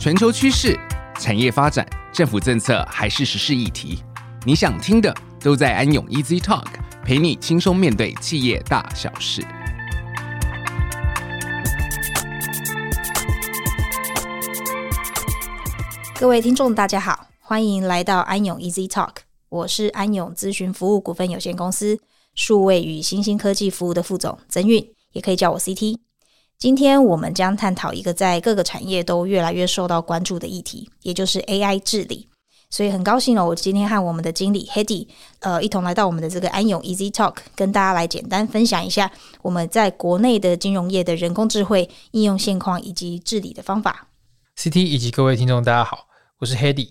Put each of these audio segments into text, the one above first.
全球趋势、产业发展、政府政策还是时事议题，你想听的都在安永 Easy Talk，陪你轻松面对企业大小事。各位听众，大家好，欢迎来到安永 Easy Talk，我是安永咨询服务股份有限公司数位与新兴科技服务的副总曾韵，也可以叫我 CT。今天我们将探讨一个在各个产业都越来越受到关注的议题，也就是 AI 治理。所以很高兴哦，我今天和我们的经理 Hedy 呃一同来到我们的这个安永 Easy Talk，跟大家来简单分享一下我们在国内的金融业的人工智慧应用现况以及治理的方法。CT 以及各位听众，大家好。我是 Hedy，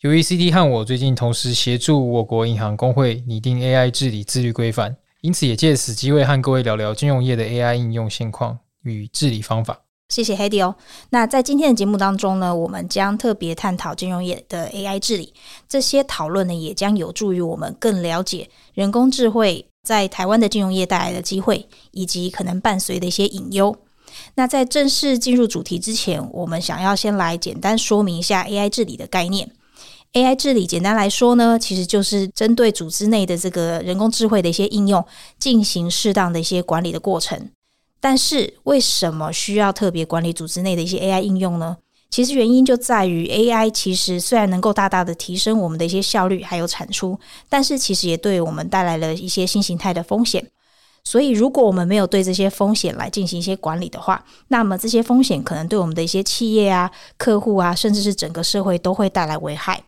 由于 CT 和我最近同时协助我国银行工会拟定 AI 治理自律规范，因此也借此机会和各位聊聊金融业的 AI 应用现况与治理方法。谢谢 Hedy 哦。那在今天的节目当中呢，我们将特别探讨金融业的 AI 治理。这些讨论呢，也将有助于我们更了解人工智慧在台湾的金融业带来的机会，以及可能伴随的一些隐忧。那在正式进入主题之前，我们想要先来简单说明一下 AI 治理的概念。AI 治理简单来说呢，其实就是针对组织内的这个人工智慧的一些应用，进行适当的一些管理的过程。但是为什么需要特别管理组织内的一些 AI 应用呢？其实原因就在于 AI 其实虽然能够大大的提升我们的一些效率还有产出，但是其实也对我们带来了一些新形态的风险。所以，如果我们没有对这些风险来进行一些管理的话，那么这些风险可能对我们的一些企业啊、客户啊，甚至是整个社会都会带来危害。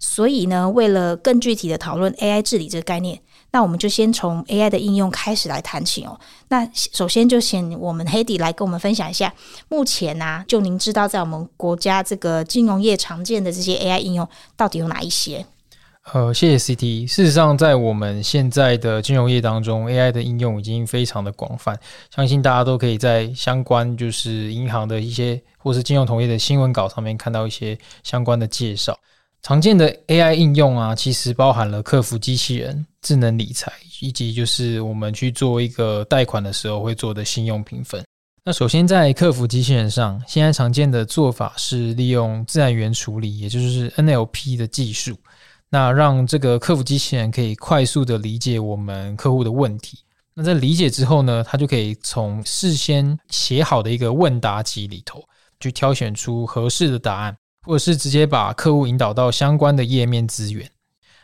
所以呢，为了更具体的讨论 AI 治理这个概念，那我们就先从 AI 的应用开始来谈起哦。那首先就请我们 Hedy 来跟我们分享一下，目前呢、啊，就您知道在我们国家这个金融业常见的这些 AI 应用到底有哪一些？呃，谢谢 CT。事实上，在我们现在的金融业当中，AI 的应用已经非常的广泛，相信大家都可以在相关就是银行的一些或是金融同业的新闻稿上面看到一些相关的介绍。常见的 AI 应用啊，其实包含了客服机器人、智能理财，以及就是我们去做一个贷款的时候会做的信用评分。那首先在客服机器人上，现在常见的做法是利用自然语言处理，也就是 NLP 的技术。那让这个客服机器人可以快速的理解我们客户的问题。那在理解之后呢，它就可以从事先写好的一个问答集里头，去挑选出合适的答案，或者是直接把客户引导到相关的页面资源。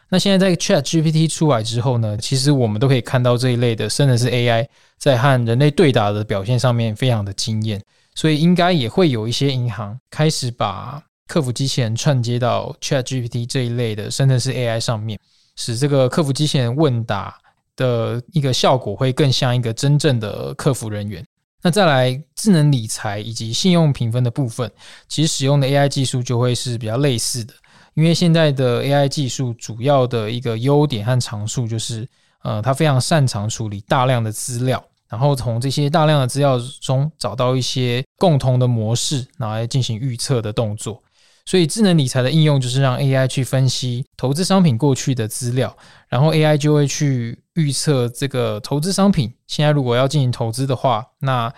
那现在在 ChatGPT 出来之后呢，其实我们都可以看到这一类的，甚至是 AI 在和人类对打的表现上面非常的惊艳，所以应该也会有一些银行开始把。客服机器人串接到 ChatGPT 这一类的生成式 AI 上面，使这个客服机器人问答的一个效果会更像一个真正的客服人员。那再来智能理财以及信用评分的部分，其实使用的 AI 技术就会是比较类似的，因为现在的 AI 技术主要的一个优点和长处就是，呃，它非常擅长处理大量的资料。然后从这些大量的资料中找到一些共同的模式，拿来进行预测的动作。所以，智能理财的应用就是让 AI 去分析投资商品过去的资料，然后 AI 就会去预测这个投资商品现在如果要进行投资的话，那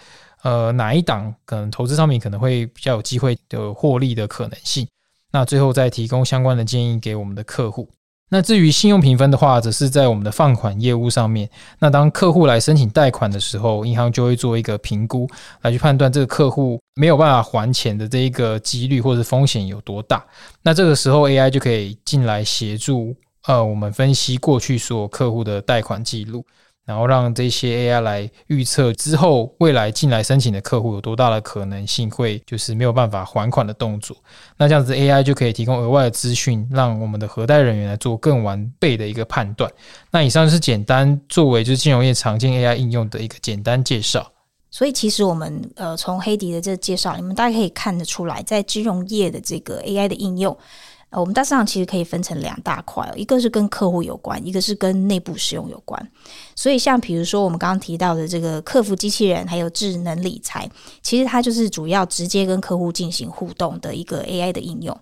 呃哪一档可能投资商品可能会比较有机会的获利的可能性，那最后再提供相关的建议给我们的客户。那至于信用评分的话，则是在我们的放款业务上面。那当客户来申请贷款的时候，银行就会做一个评估，来去判断这个客户没有办法还钱的这一个几率或者风险有多大。那这个时候 AI 就可以进来协助，呃，我们分析过去所有客户的贷款记录。然后让这些 AI 来预测之后未来进来申请的客户有多大的可能性会就是没有办法还款的动作，那这样子 AI 就可以提供额外的资讯，让我们的核贷人员来做更完备的一个判断。那以上是简单作为就是金融业常见 AI 应用的一个简单介绍。所以其实我们呃从黑迪的这个介绍，你们大家可以看得出来，在金融业的这个 AI 的应用。呃，我们大市场其实可以分成两大块，一个是跟客户有关，一个是跟内部使用有关。所以，像比如说我们刚刚提到的这个客服机器人，还有智能理财，其实它就是主要直接跟客户进行互动的一个 AI 的应用。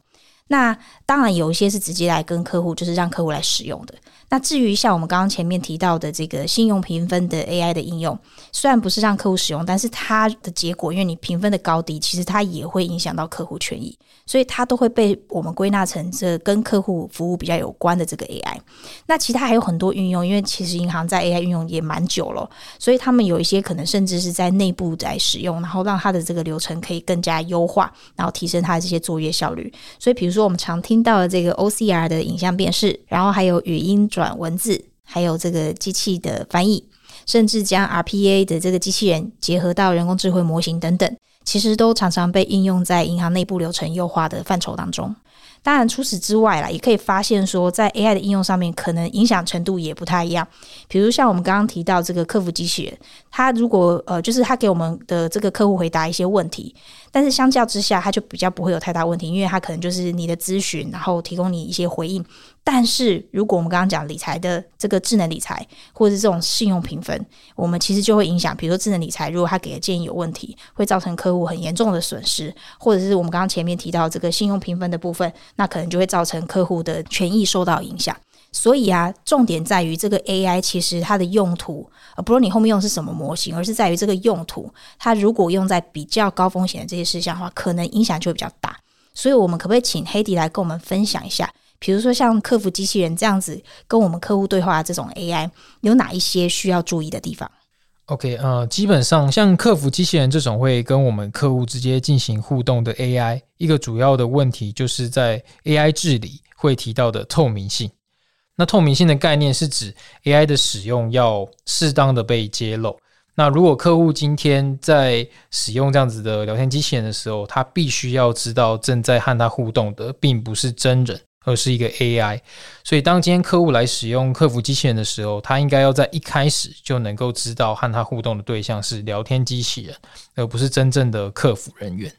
那当然有一些是直接来跟客户，就是让客户来使用的。那至于像我们刚刚前面提到的这个信用评分的 AI 的应用，虽然不是让客户使用，但是它的结果，因为你评分的高低，其实它也会影响到客户权益，所以它都会被我们归纳成这跟客户服务比较有关的这个 AI。那其他还有很多运用，因为其实银行在 AI 运用也蛮久了，所以他们有一些可能甚至是在内部在使用，然后让它的这个流程可以更加优化，然后提升它的这些作业效率。所以比如说我们常听到的这个 OCR 的影像辨识，然后还有语音。转文字，还有这个机器的翻译，甚至将 RPA 的这个机器人结合到人工智慧模型等等，其实都常常被应用在银行内部流程优化的范畴当中。当然，除此之外啦，也可以发现说，在 AI 的应用上面，可能影响程度也不太一样。比如像我们刚刚提到这个客服机器人，它如果呃，就是它给我们的这个客户回答一些问题。但是相较之下，它就比较不会有太大问题，因为它可能就是你的咨询，然后提供你一些回应。但是如果我们刚刚讲理财的这个智能理财，或者是这种信用评分，我们其实就会影响。比如说智能理财，如果他给的建议有问题，会造成客户很严重的损失；或者是我们刚刚前面提到这个信用评分的部分，那可能就会造成客户的权益受到影响。所以啊，重点在于这个 AI，其实它的用途，而不论你后面用的是什么模型，而是在于这个用途。它如果用在比较高风险的这些事项的话，可能影响就会比较大。所以，我们可不可以请黑迪来跟我们分享一下，比如说像客服机器人这样子跟我们客户对话这种 AI，有哪一些需要注意的地方？OK，呃，基本上像客服机器人这种会跟我们客户直接进行互动的 AI，一个主要的问题就是在 AI 治理会提到的透明性。那透明性的概念是指 AI 的使用要适当的被揭露。那如果客户今天在使用这样子的聊天机器人的时候，他必须要知道正在和他互动的并不是真人，而是一个 AI。所以当今天客户来使用客服机器人的时候，他应该要在一开始就能够知道和他互动的对象是聊天机器人，而不是真正的客服人员。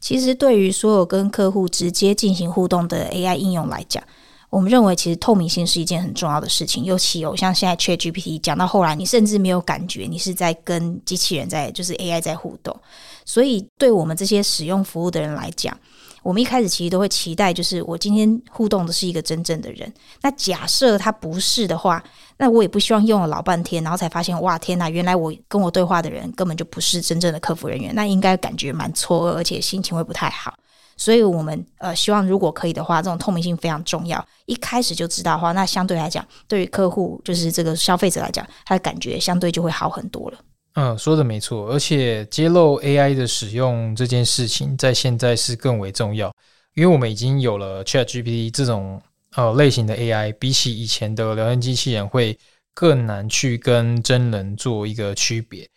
其实对于所有跟客户直接进行互动的 AI 应用来讲，我们认为，其实透明性是一件很重要的事情，尤其有像现在 ChatGPT 讲到后来，你甚至没有感觉你是在跟机器人在，就是 AI 在互动。所以，对我们这些使用服务的人来讲，我们一开始其实都会期待，就是我今天互动的是一个真正的人。那假设他不是的话，那我也不希望用了老半天，然后才发现，哇，天哪，原来我跟我对话的人根本就不是真正的客服人员，那应该感觉蛮错愕，而且心情会不太好。所以，我们呃希望，如果可以的话，这种透明性非常重要。一开始就知道的话，那相对来讲，对于客户就是这个消费者来讲，他的感觉相对就会好很多了。嗯，说的没错。而且，揭露 AI 的使用这件事情，在现在是更为重要，因为我们已经有了 ChatGPT 这种呃类型的 AI，比起以前的聊天机器人，会更难去跟真人做一个区别。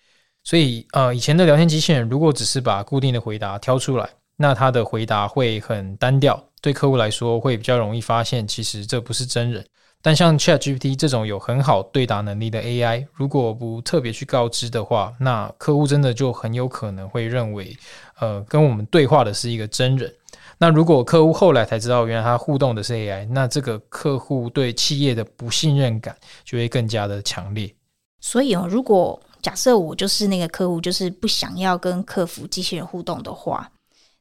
所以，呃，以前的聊天机器人如果只是把固定的回答挑出来。那他的回答会很单调，对客户来说会比较容易发现，其实这不是真人。但像 ChatGPT 这种有很好对答能力的 AI，如果不特别去告知的话，那客户真的就很有可能会认为，呃，跟我们对话的是一个真人。那如果客户后来才知道，原来他互动的是 AI，那这个客户对企业的不信任感就会更加的强烈。所以哦，如果假设我就是那个客户，就是不想要跟客服机器人互动的话。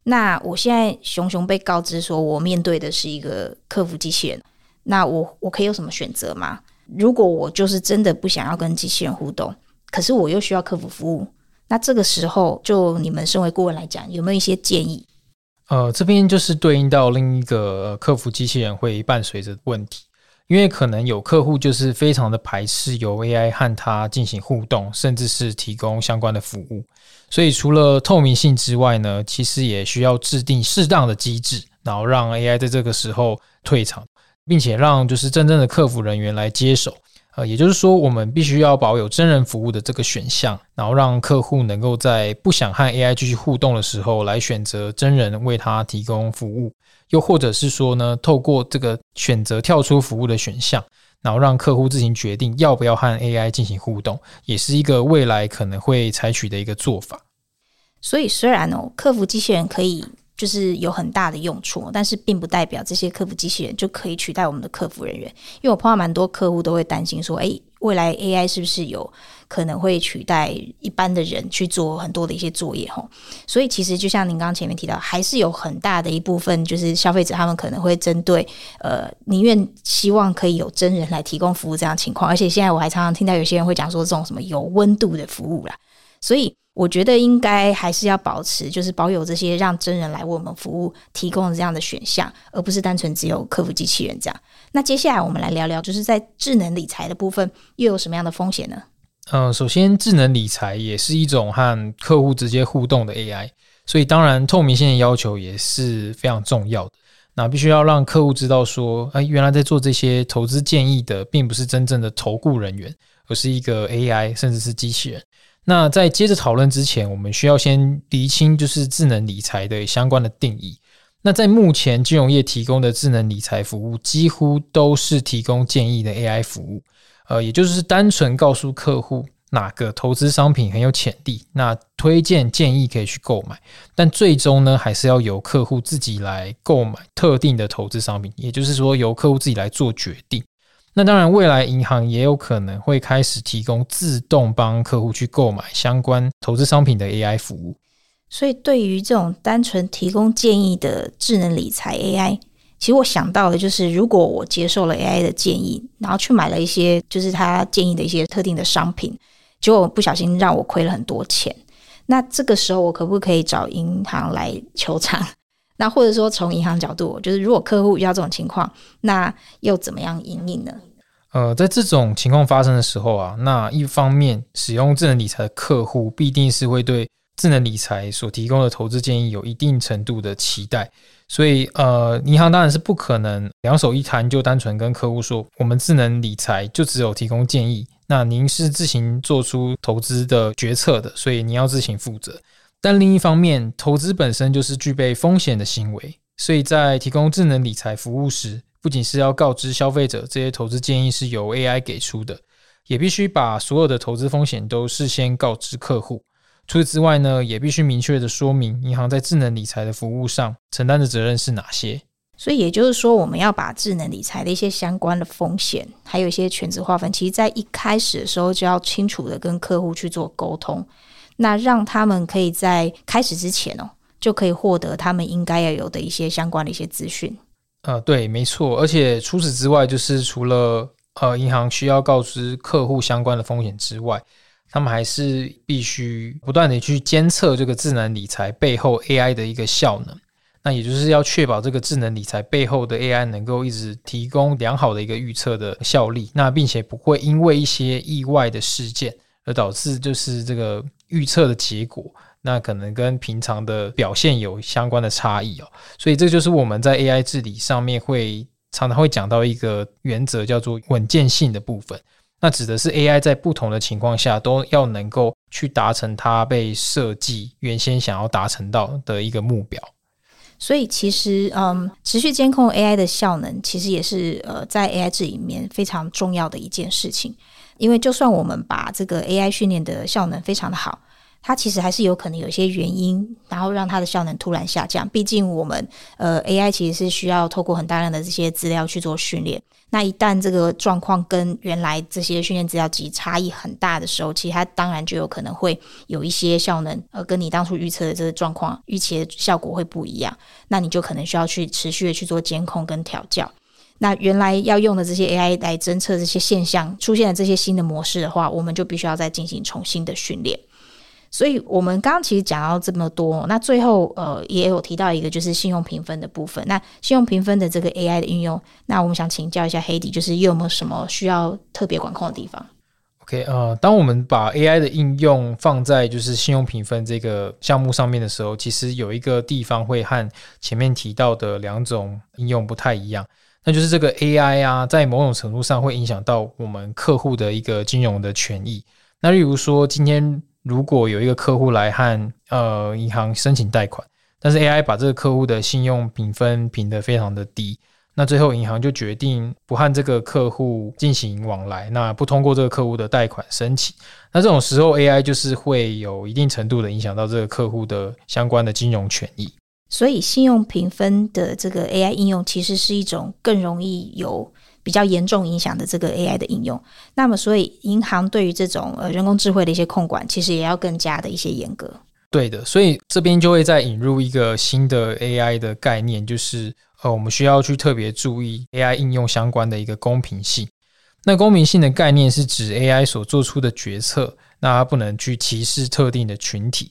那我现在熊熊被告知说，我面对的是一个客服机器人，那我我可以有什么选择吗？如果我就是真的不想要跟机器人互动，可是我又需要客服服务，那这个时候就你们身为顾问来讲，有没有一些建议？呃，这边就是对应到另一个客服机器人会伴随着问题。因为可能有客户就是非常的排斥由 AI 和他进行互动，甚至是提供相关的服务，所以除了透明性之外呢，其实也需要制定适当的机制，然后让 AI 在这个时候退场，并且让就是真正的客服人员来接手。呃，也就是说，我们必须要保有真人服务的这个选项，然后让客户能够在不想和 AI 继续互动的时候，来选择真人为他提供服务。又或者是说呢，透过这个选择跳出服务的选项，然后让客户自行决定要不要和 AI 进行互动，也是一个未来可能会采取的一个做法。所以，虽然哦，客服机器人可以就是有很大的用处，但是并不代表这些客服机器人就可以取代我们的客服人员。因为我碰到蛮多客户都会担心说，诶。未来 AI 是不是有可能会取代一般的人去做很多的一些作业吼？所以其实就像您刚刚前面提到，还是有很大的一部分就是消费者他们可能会针对呃，宁愿希望可以有真人来提供服务这样情况，而且现在我还常常听到有些人会讲说这种什么有温度的服务啦，所以。我觉得应该还是要保持，就是保有这些让真人来为我们服务提供这样的选项，而不是单纯只有客服机器人这样。那接下来我们来聊聊，就是在智能理财的部分又有什么样的风险呢？嗯、首先，智能理财也是一种和客户直接互动的 AI，所以当然透明性的要求也是非常重要的。那必须要让客户知道说，哎，原来在做这些投资建议的，并不是真正的投顾人员，而是一个 AI，甚至是机器人。那在接着讨论之前，我们需要先厘清就是智能理财的相关的定义。那在目前金融业提供的智能理财服务，几乎都是提供建议的 AI 服务，呃，也就是单纯告诉客户哪个投资商品很有潜力，那推荐建议可以去购买，但最终呢，还是要由客户自己来购买特定的投资商品，也就是说由客户自己来做决定。那当然，未来银行也有可能会开始提供自动帮客户去购买相关投资商品的 AI 服务。所以，对于这种单纯提供建议的智能理财 AI，其实我想到的就是，如果我接受了 AI 的建议，然后去买了一些就是他建议的一些特定的商品，结果不小心让我亏了很多钱，那这个时候我可不可以找银行来求偿？那或者说，从银行角度，就是如果客户遇到这种情况，那又怎么样盈利呢？呃，在这种情况发生的时候啊，那一方面使用智能理财的客户必定是会对智能理财所提供的投资建议有一定程度的期待，所以呃，银行当然是不可能两手一摊就单纯跟客户说，我们智能理财就只有提供建议，那您是自行做出投资的决策的，所以您要自行负责。但另一方面，投资本身就是具备风险的行为，所以在提供智能理财服务时，不仅是要告知消费者这些投资建议是由 AI 给出的，也必须把所有的投资风险都事先告知客户。除此之外呢，也必须明确的说明银行在智能理财的服务上承担的责任是哪些。所以也就是说，我们要把智能理财的一些相关的风险，还有一些权责划分，其实在一开始的时候就要清楚的跟客户去做沟通。那让他们可以在开始之前哦，就可以获得他们应该要有的一些相关的一些资讯。呃，对，没错。而且除此之外，就是除了呃银行需要告知客户相关的风险之外，他们还是必须不断地去监测这个智能理财背后 AI 的一个效能。那也就是要确保这个智能理财背后的 AI 能够一直提供良好的一个预测的效力。那并且不会因为一些意外的事件而导致就是这个。预测的结果，那可能跟平常的表现有相关的差异哦，所以这就是我们在 AI 治理上面会常常会讲到一个原则，叫做稳健性的部分。那指的是 AI 在不同的情况下都要能够去达成它被设计原先想要达成到的一个目标。所以其实，嗯，持续监控 AI 的效能，其实也是呃在 AI 治理里面非常重要的一件事情。因为就算我们把这个 AI 训练的效能非常的好，它其实还是有可能有一些原因，然后让它的效能突然下降。毕竟我们呃 AI 其实是需要透过很大量的这些资料去做训练。那一旦这个状况跟原来这些训练资料集差异很大的时候，其实它当然就有可能会有一些效能呃跟你当初预测的这个状况预期的效果会不一样。那你就可能需要去持续的去做监控跟调教。那原来要用的这些 AI 来侦测这些现象出现的这些新的模式的话，我们就必须要再进行重新的训练。所以，我们刚刚其实讲到这么多，那最后呃也有提到一个就是信用评分的部分。那信用评分的这个 AI 的运用，那我们想请教一下 Hedy，就是又有没有什么需要特别管控的地方？OK，呃，当我们把 AI 的应用放在就是信用评分这个项目上面的时候，其实有一个地方会和前面提到的两种应用不太一样。那就是这个 AI 啊，在某种程度上会影响到我们客户的一个金融的权益。那例如说，今天如果有一个客户来和呃银行申请贷款，但是 AI 把这个客户的信用评分评得非常的低，那最后银行就决定不和这个客户进行往来，那不通过这个客户的贷款申请。那这种时候 AI 就是会有一定程度的影响到这个客户的相关的金融权益。所以，信用评分的这个 AI 应用，其实是一种更容易有比较严重影响的这个 AI 的应用。那么，所以银行对于这种呃人工智慧的一些控管，其实也要更加的一些严格。对的，所以这边就会再引入一个新的 AI 的概念，就是呃，我们需要去特别注意 AI 应用相关的一个公平性。那公平性的概念是指 AI 所做出的决策，那它不能去歧视特定的群体。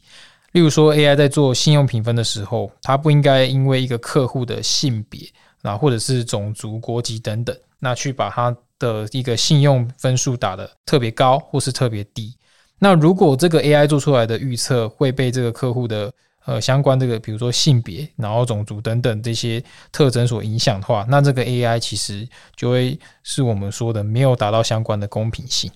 例如说，AI 在做信用评分的时候，它不应该因为一个客户的性别啊，或者是种族、国籍等等，那去把它的一个信用分数打得特别高或是特别低。那如果这个 AI 做出来的预测会被这个客户的呃相关这个比如说性别、然后种族等等这些特征所影响的话，那这个 AI 其实就会是我们说的没有达到相关的公平性。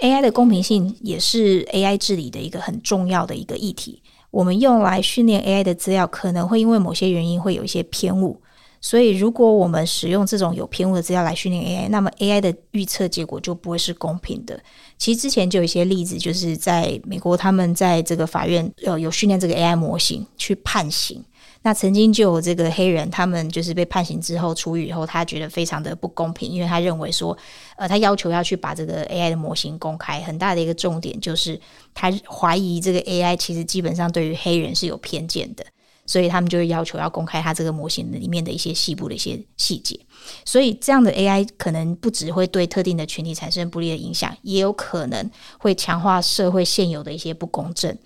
AI 的公平性也是 AI 治理的一个很重要的一个议题。我们用来训练 AI 的资料可能会因为某些原因会有一些偏误。所以，如果我们使用这种有偏误的资料来训练 AI，那么 AI 的预测结果就不会是公平的。其实之前就有一些例子，就是在美国，他们在这个法院呃有训练这个 AI 模型去判刑。那曾经就有这个黑人，他们就是被判刑之后出狱以后，他觉得非常的不公平，因为他认为说，呃，他要求要去把这个 AI 的模型公开，很大的一个重点就是他怀疑这个 AI 其实基本上对于黑人是有偏见的。所以他们就会要求要公开它这个模型里面的一些细部的一些细节，所以这样的 AI 可能不只会对特定的群体产生不利的影响，也有可能会强化社会现有的一些不公正。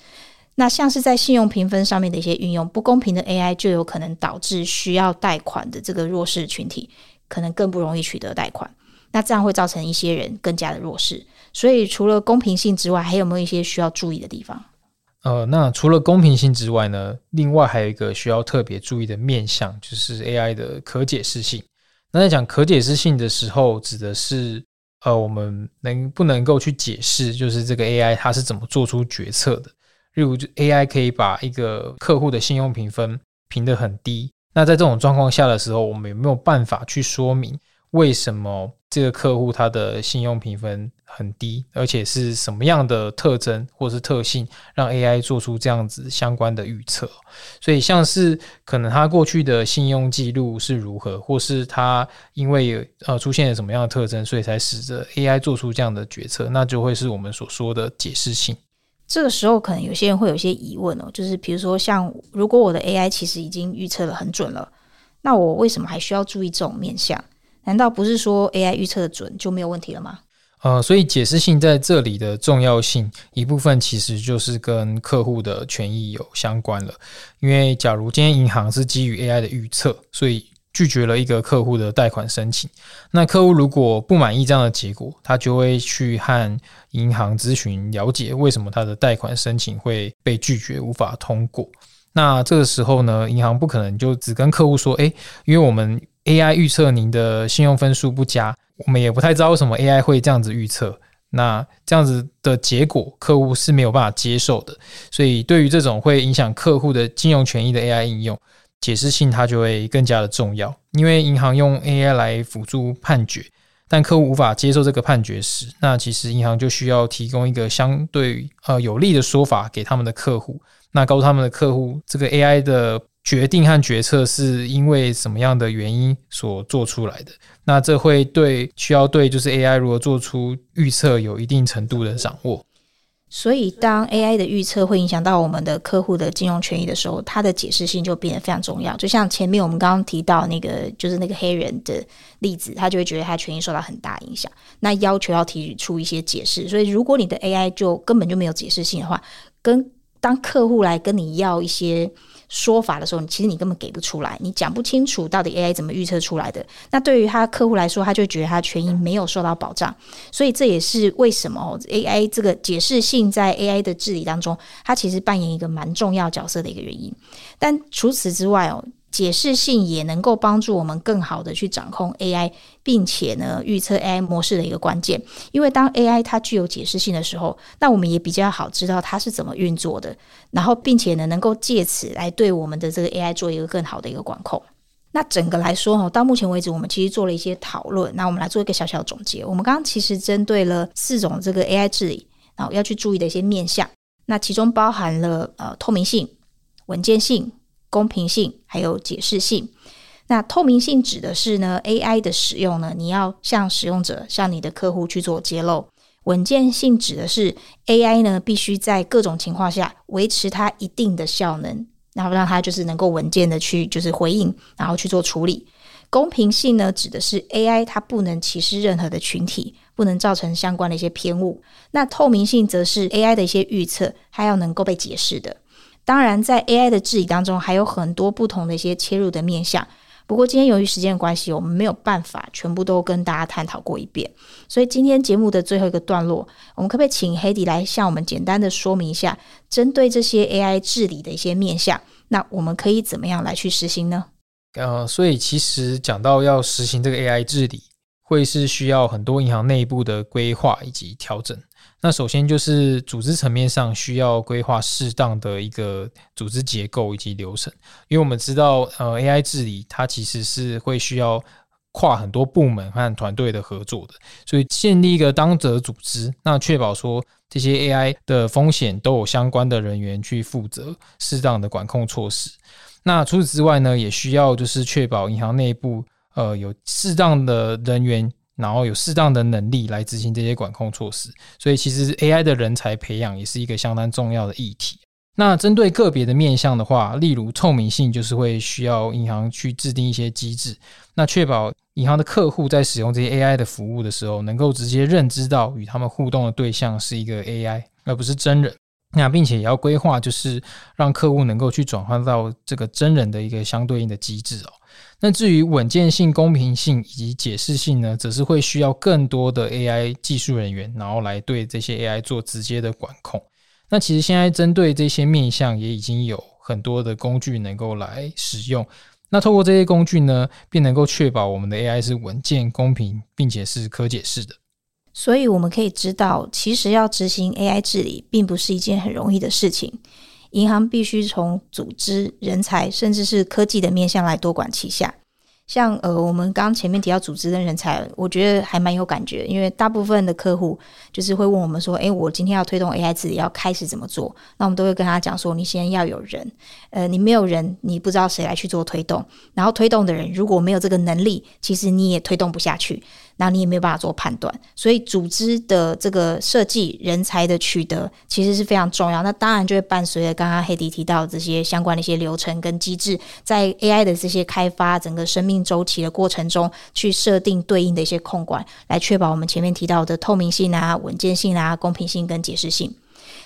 那像是在信用评分上面的一些运用，不公平的 AI 就有可能导致需要贷款的这个弱势群体可能更不容易取得贷款，那这样会造成一些人更加的弱势。所以除了公平性之外，还有没有一些需要注意的地方？呃，那除了公平性之外呢，另外还有一个需要特别注意的面向，就是 AI 的可解释性。那在讲可解释性的时候，指的是呃，我们能不能够去解释，就是这个 AI 它是怎么做出决策的？例如就，AI 可以把一个客户的信用评分评得很低，那在这种状况下的时候，我们有没有办法去说明？为什么这个客户他的信用评分很低，而且是什么样的特征或是特性让 AI 做出这样子相关的预测？所以像是可能他过去的信用记录是如何，或是他因为呃出现了什么样的特征，所以才使得 AI 做出这样的决策，那就会是我们所说的解释性。这个时候可能有些人会有些疑问哦，就是比如说像如果我的 AI 其实已经预测得很准了，那我为什么还需要注意这种面向？难道不是说 AI 预测的准就没有问题了吗？呃，所以解释性在这里的重要性一部分其实就是跟客户的权益有相关了。因为假如今天银行是基于 AI 的预测，所以拒绝了一个客户的贷款申请，那客户如果不满意这样的结果，他就会去和银行咨询了解为什么他的贷款申请会被拒绝，无法通过。那这个时候呢，银行不可能就只跟客户说，诶，因为我们 AI 预测您的信用分数不佳，我们也不太知道为什么 AI 会这样子预测。那这样子的结果，客户是没有办法接受的。所以，对于这种会影响客户的金融权益的 AI 应用，解释性它就会更加的重要。因为银行用 AI 来辅助判决，但客户无法接受这个判决时，那其实银行就需要提供一个相对呃有利的说法给他们的客户，那告诉他们的客户，这个 AI 的。决定和决策是因为什么样的原因所做出来的？那这会对需要对就是 AI 如何做出预测有一定程度的掌握。所以，当 AI 的预测会影响到我们的客户的金融权益的时候，它的解释性就变得非常重要。就像前面我们刚刚提到那个，就是那个黑人的例子，他就会觉得他权益受到很大影响，那要求要提出一些解释。所以，如果你的 AI 就根本就没有解释性的话，跟当客户来跟你要一些。说法的时候，其实你根本给不出来，你讲不清楚到底 AI 怎么预测出来的。那对于他客户来说，他就觉得他权益没有受到保障，所以这也是为什么 AI 这个解释性在 AI 的治理当中，它其实扮演一个蛮重要角色的一个原因。但除此之外哦。解释性也能够帮助我们更好的去掌控 AI，并且呢预测 AI 模式的一个关键。因为当 AI 它具有解释性的时候，那我们也比较好知道它是怎么运作的，然后并且呢能够借此来对我们的这个 AI 做一个更好的一个管控。那整个来说哈，到目前为止我们其实做了一些讨论，那我们来做一个小小的总结。我们刚刚其实针对了四种这个 AI 治理，然后要去注意的一些面向，那其中包含了呃透明性、稳健性。公平性还有解释性，那透明性指的是呢，AI 的使用呢，你要向使用者、向你的客户去做揭露。稳健性指的是 AI 呢，必须在各种情况下维持它一定的效能，然后让它就是能够稳健的去就是回应，然后去做处理。公平性呢，指的是 AI 它不能歧视任何的群体，不能造成相关的一些偏误。那透明性则是 AI 的一些预测，它要能够被解释的。当然，在 AI 的治理当中，还有很多不同的一些切入的面向。不过今天由于时间的关系，我们没有办法全部都跟大家探讨过一遍，所以今天节目的最后一个段落，我们可不可以请 Hedy 来向我们简单的说明一下，针对这些 AI 治理的一些面向，那我们可以怎么样来去实行呢？呃，所以其实讲到要实行这个 AI 治理，会是需要很多银行内部的规划以及调整。那首先就是组织层面上需要规划适当的一个组织结构以及流程，因为我们知道，呃，AI 治理它其实是会需要跨很多部门和团队的合作的，所以建立一个当责组织，那确保说这些 AI 的风险都有相关的人员去负责适当的管控措施。那除此之外呢，也需要就是确保银行内部呃有适当的人员。然后有适当的能力来执行这些管控措施，所以其实 AI 的人才培养也是一个相当重要的议题。那针对个别的面向的话，例如透明性，就是会需要银行去制定一些机制，那确保银行的客户在使用这些 AI 的服务的时候，能够直接认知到与他们互动的对象是一个 AI，而不是真人。那并且也要规划，就是让客户能够去转换到这个真人的一个相对应的机制哦。那至于稳健性、公平性以及解释性呢，则是会需要更多的 AI 技术人员，然后来对这些 AI 做直接的管控。那其实现在针对这些面向，也已经有很多的工具能够来使用。那透过这些工具呢，便能够确保我们的 AI 是稳健、公平，并且是可解释的。所以我们可以知道，其实要执行 AI 治理，并不是一件很容易的事情。银行必须从组织、人才，甚至是科技的面向来多管齐下。像呃，我们刚前面提到组织跟人才，我觉得还蛮有感觉，因为大部分的客户就是会问我们说：“诶，我今天要推动 AI 治理，要开始怎么做？”那我们都会跟他讲说：“你先要有人，呃，你没有人，你不知道谁来去做推动。然后推动的人如果没有这个能力，其实你也推动不下去。”那你也没有办法做判断，所以组织的这个设计、人才的取得其实是非常重要。那当然就会伴随着刚刚黑迪提到的这些相关的一些流程跟机制，在 AI 的这些开发整个生命周期的过程中，去设定对应的一些控管，来确保我们前面提到的透明性啊、稳健性啊、公平性跟解释性。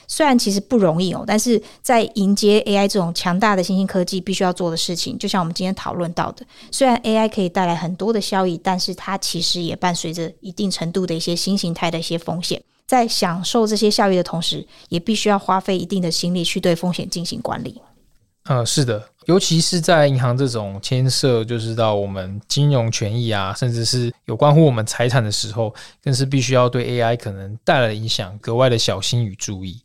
虽然其实不容易哦，但是在迎接 AI 这种强大的新兴科技，必须要做的事情，就像我们今天讨论到的，虽然 AI 可以带来很多的效益，但是它其实也伴随着一定程度的一些新形态的一些风险。在享受这些效益的同时，也必须要花费一定的心力去对风险进行管理。呃，是的，尤其是在银行这种牵涉就是到我们金融权益啊，甚至是有关乎我们财产的时候，更是必须要对 AI 可能带来的影响格外的小心与注意。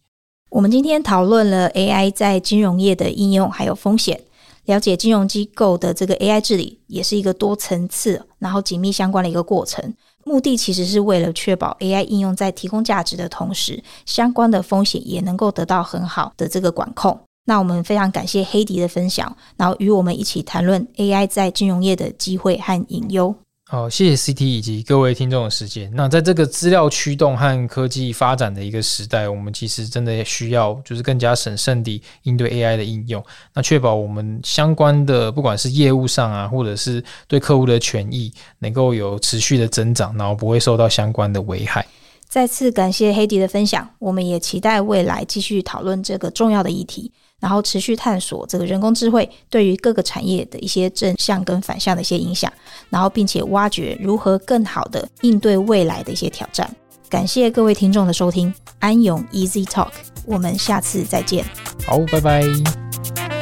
我们今天讨论了 AI 在金融业的应用，还有风险。了解金融机构的这个 AI 治理，也是一个多层次，然后紧密相关的一个过程。目的其实是为了确保 AI 应用在提供价值的同时，相关的风险也能够得到很好的这个管控。那我们非常感谢黑迪的分享，然后与我们一起谈论 AI 在金融业的机会和隐忧。好，谢谢 CT 以及各位听众的时间。那在这个资料驱动和科技发展的一个时代，我们其实真的需要就是更加审慎地应对 AI 的应用，那确保我们相关的不管是业务上啊，或者是对客户的权益，能够有持续的增长，然后不会受到相关的危害。再次感谢黑迪的分享，我们也期待未来继续讨论这个重要的议题。然后持续探索这个人工智慧对于各个产业的一些正向跟反向的一些影响，然后并且挖掘如何更好的应对未来的一些挑战。感谢各位听众的收听，安永 Easy Talk，我们下次再见。好，拜拜。